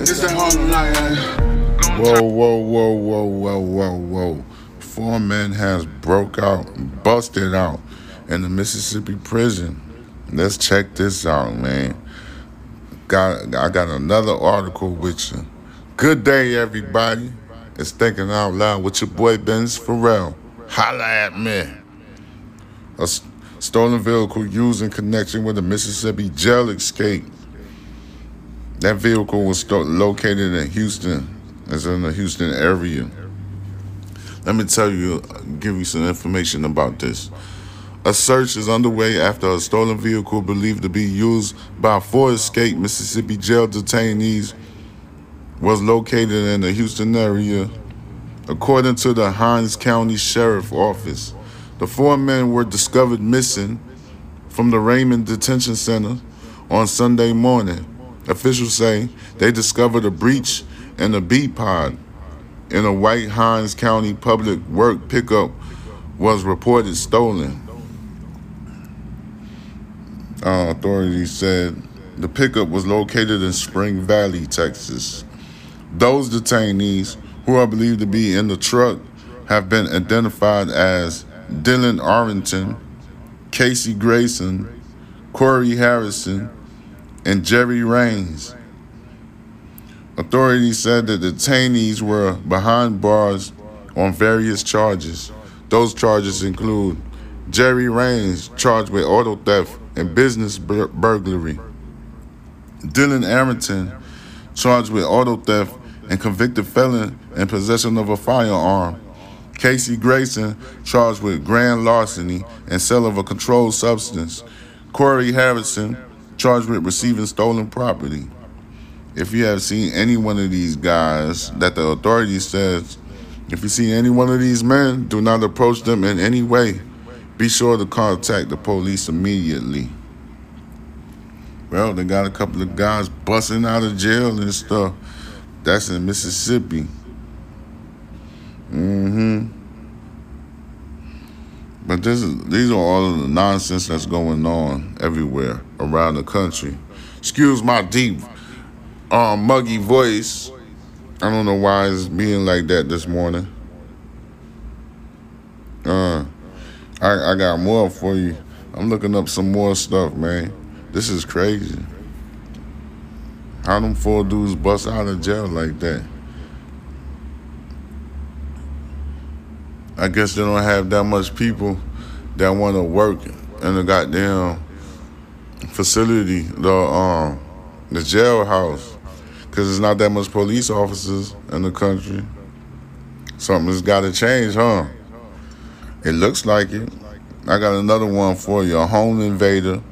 It's that Harlem night? Whoa, whoa, whoa, whoa, whoa, whoa, whoa. Four men has broke out, busted out in the Mississippi prison. Let's check this out, man. Got I got another article with you. Good day, everybody. It's thinking out loud with your boy Benz Farel. Holla at me. A s- stolen vehicle used in connection with a Mississippi jail escape. That vehicle was located in Houston. It's in the Houston area. Let me tell you, uh, give you some information about this. A search is underway after a stolen vehicle believed to be used by four escaped Mississippi jail detainees was located in the Houston area. According to the Hinds County Sheriff Office, the four men were discovered missing from the Raymond Detention Center on Sunday morning. Officials say they discovered a breach in a B pod in a white Hinds County public work pickup was reported stolen. Uh, authorities said the pickup was located in Spring Valley, Texas. Those detainees, who are believed to be in the truck, have been identified as Dylan Arrington, Casey Grayson, Corey Harrison, and Jerry Raines. Authorities said the detainees were behind bars on various charges. Those charges include Jerry Raines, charged with auto theft and business bur- burglary. Dylan Arrington, charged with auto theft and convicted felon in possession of a firearm. Casey Grayson, charged with grand larceny and sale of a controlled substance. Corey Harrison, charged with receiving stolen property. If you have seen any one of these guys that the authorities says, if you see any one of these men, do not approach them in any way. Be sure to contact the police immediately. Well, they got a couple of guys busting out of jail and stuff. That's in Mississippi. Mm-hmm. This is these are all of the nonsense that's going on everywhere around the country. Excuse my deep um, muggy voice. I don't know why it's being like that this morning. Uh, I, I got more for you. I'm looking up some more stuff, man. This is crazy. How them four dudes bust out of jail like that? I guess they don't have that much people that want to work in the goddamn facility, the um, the jailhouse, because there's not that much police officers in the country. Something's got to change, huh? It looks like it. I got another one for you. A home invader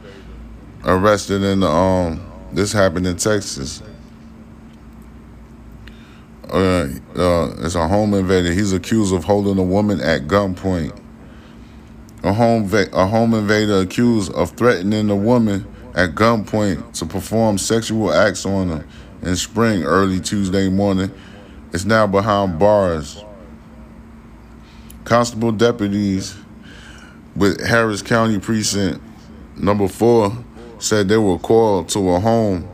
arrested in the um. This happened in Texas. Uh, uh, it's a home invader. He's accused of holding a woman at gunpoint. A home a home invader accused of threatening a woman at gunpoint to perform sexual acts on her in spring early Tuesday morning is now behind bars. Constable deputies with Harris County Precinct number four said they were called to a home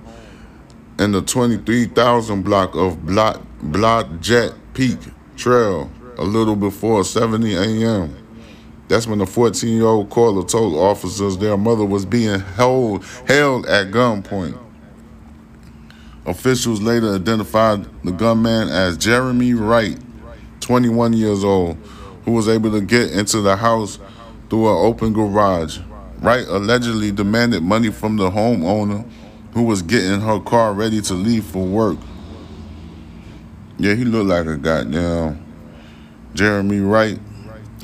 in the 23,000 block of Block, Blot Jet Peak Trail a little before 70 a.m. That's when the 14 year old caller told officers their mother was being held, held at gunpoint. Officials later identified the gunman as Jeremy Wright, 21 years old, who was able to get into the house through an open garage. Wright allegedly demanded money from the homeowner who was getting her car ready to leave for work. Yeah, he looked like a goddamn Jeremy Wright.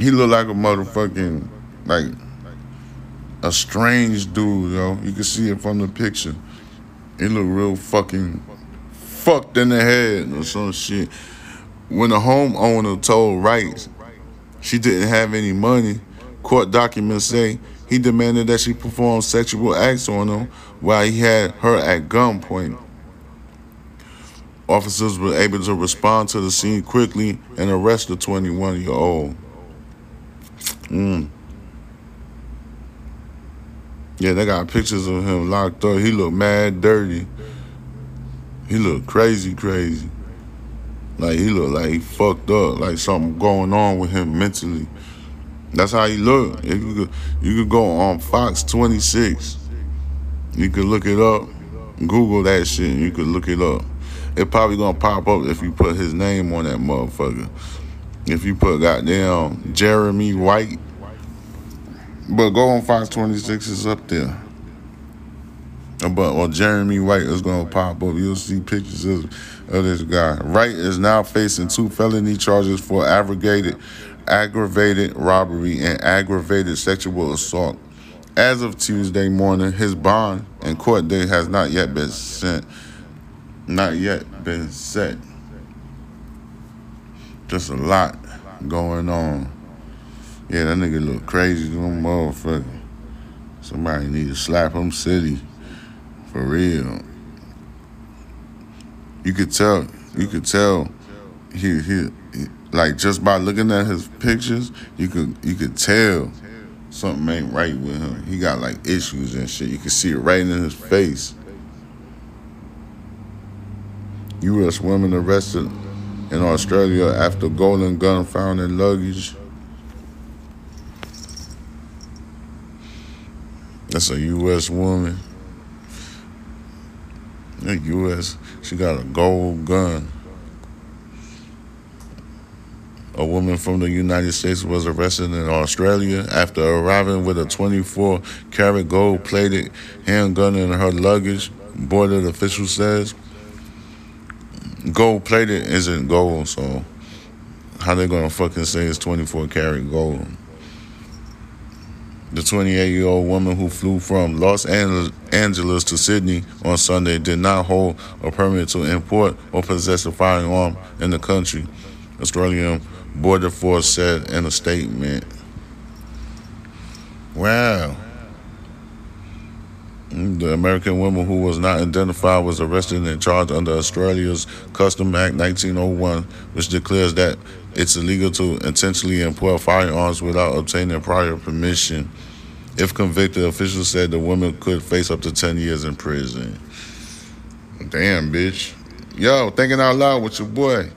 He looked like a motherfucking like a strange dude, yo. You can see it from the picture. He looked real fucking fucked in the head or some shit. When the homeowner told Wright she didn't have any money, court documents say he demanded that she perform sexual acts on him while he had her at gunpoint. Officers were able to respond to the scene quickly and arrest the 21 year old. Mm. Yeah, they got pictures of him locked up. He looked mad dirty. He looked crazy, crazy. Like he looked like he fucked up, like something going on with him mentally. That's how he looked. You could, you could go on Fox 26. You could look it up. Google that shit. you could look it up. It probably gonna pop up if you put his name on that motherfucker. If you put goddamn Jeremy White. But go on Fox 26 is up there. But well, Jeremy White is gonna pop up. You'll see pictures of, of this guy. Wright is now facing two felony charges for aggravated, aggravated robbery and aggravated sexual assault. As of Tuesday morning, his bond and court date has not yet been sent. Not yet been set. Just a lot going on. Yeah, that nigga look crazy, little motherfucker. Somebody need to slap him city. For real. You could tell. You could tell. He, he like just by looking at his pictures, you could you could tell something ain't right with him. He got like issues and shit. You can see it right in his face. U.S. woman arrested in Australia after golden gun found in luggage. That's a U.S. woman. The U.S. She got a gold gun. A woman from the United States was arrested in Australia after arriving with a 24 karat gold plated handgun in her luggage, border official says. Gold plated isn't gold, so how they gonna fucking say it's 24 karat gold? The 28 year old woman who flew from Los Angeles to Sydney on Sunday did not hold a permit to import or possess a firearm in the country, Australian Border Force said in a statement. Wow. The American woman who was not identified was arrested and charged under Australia's Custom Act 1901, which declares that it's illegal to intentionally import firearms without obtaining prior permission. If convicted, officials said the woman could face up to 10 years in prison. Damn, bitch. Yo, thinking out loud with your boy.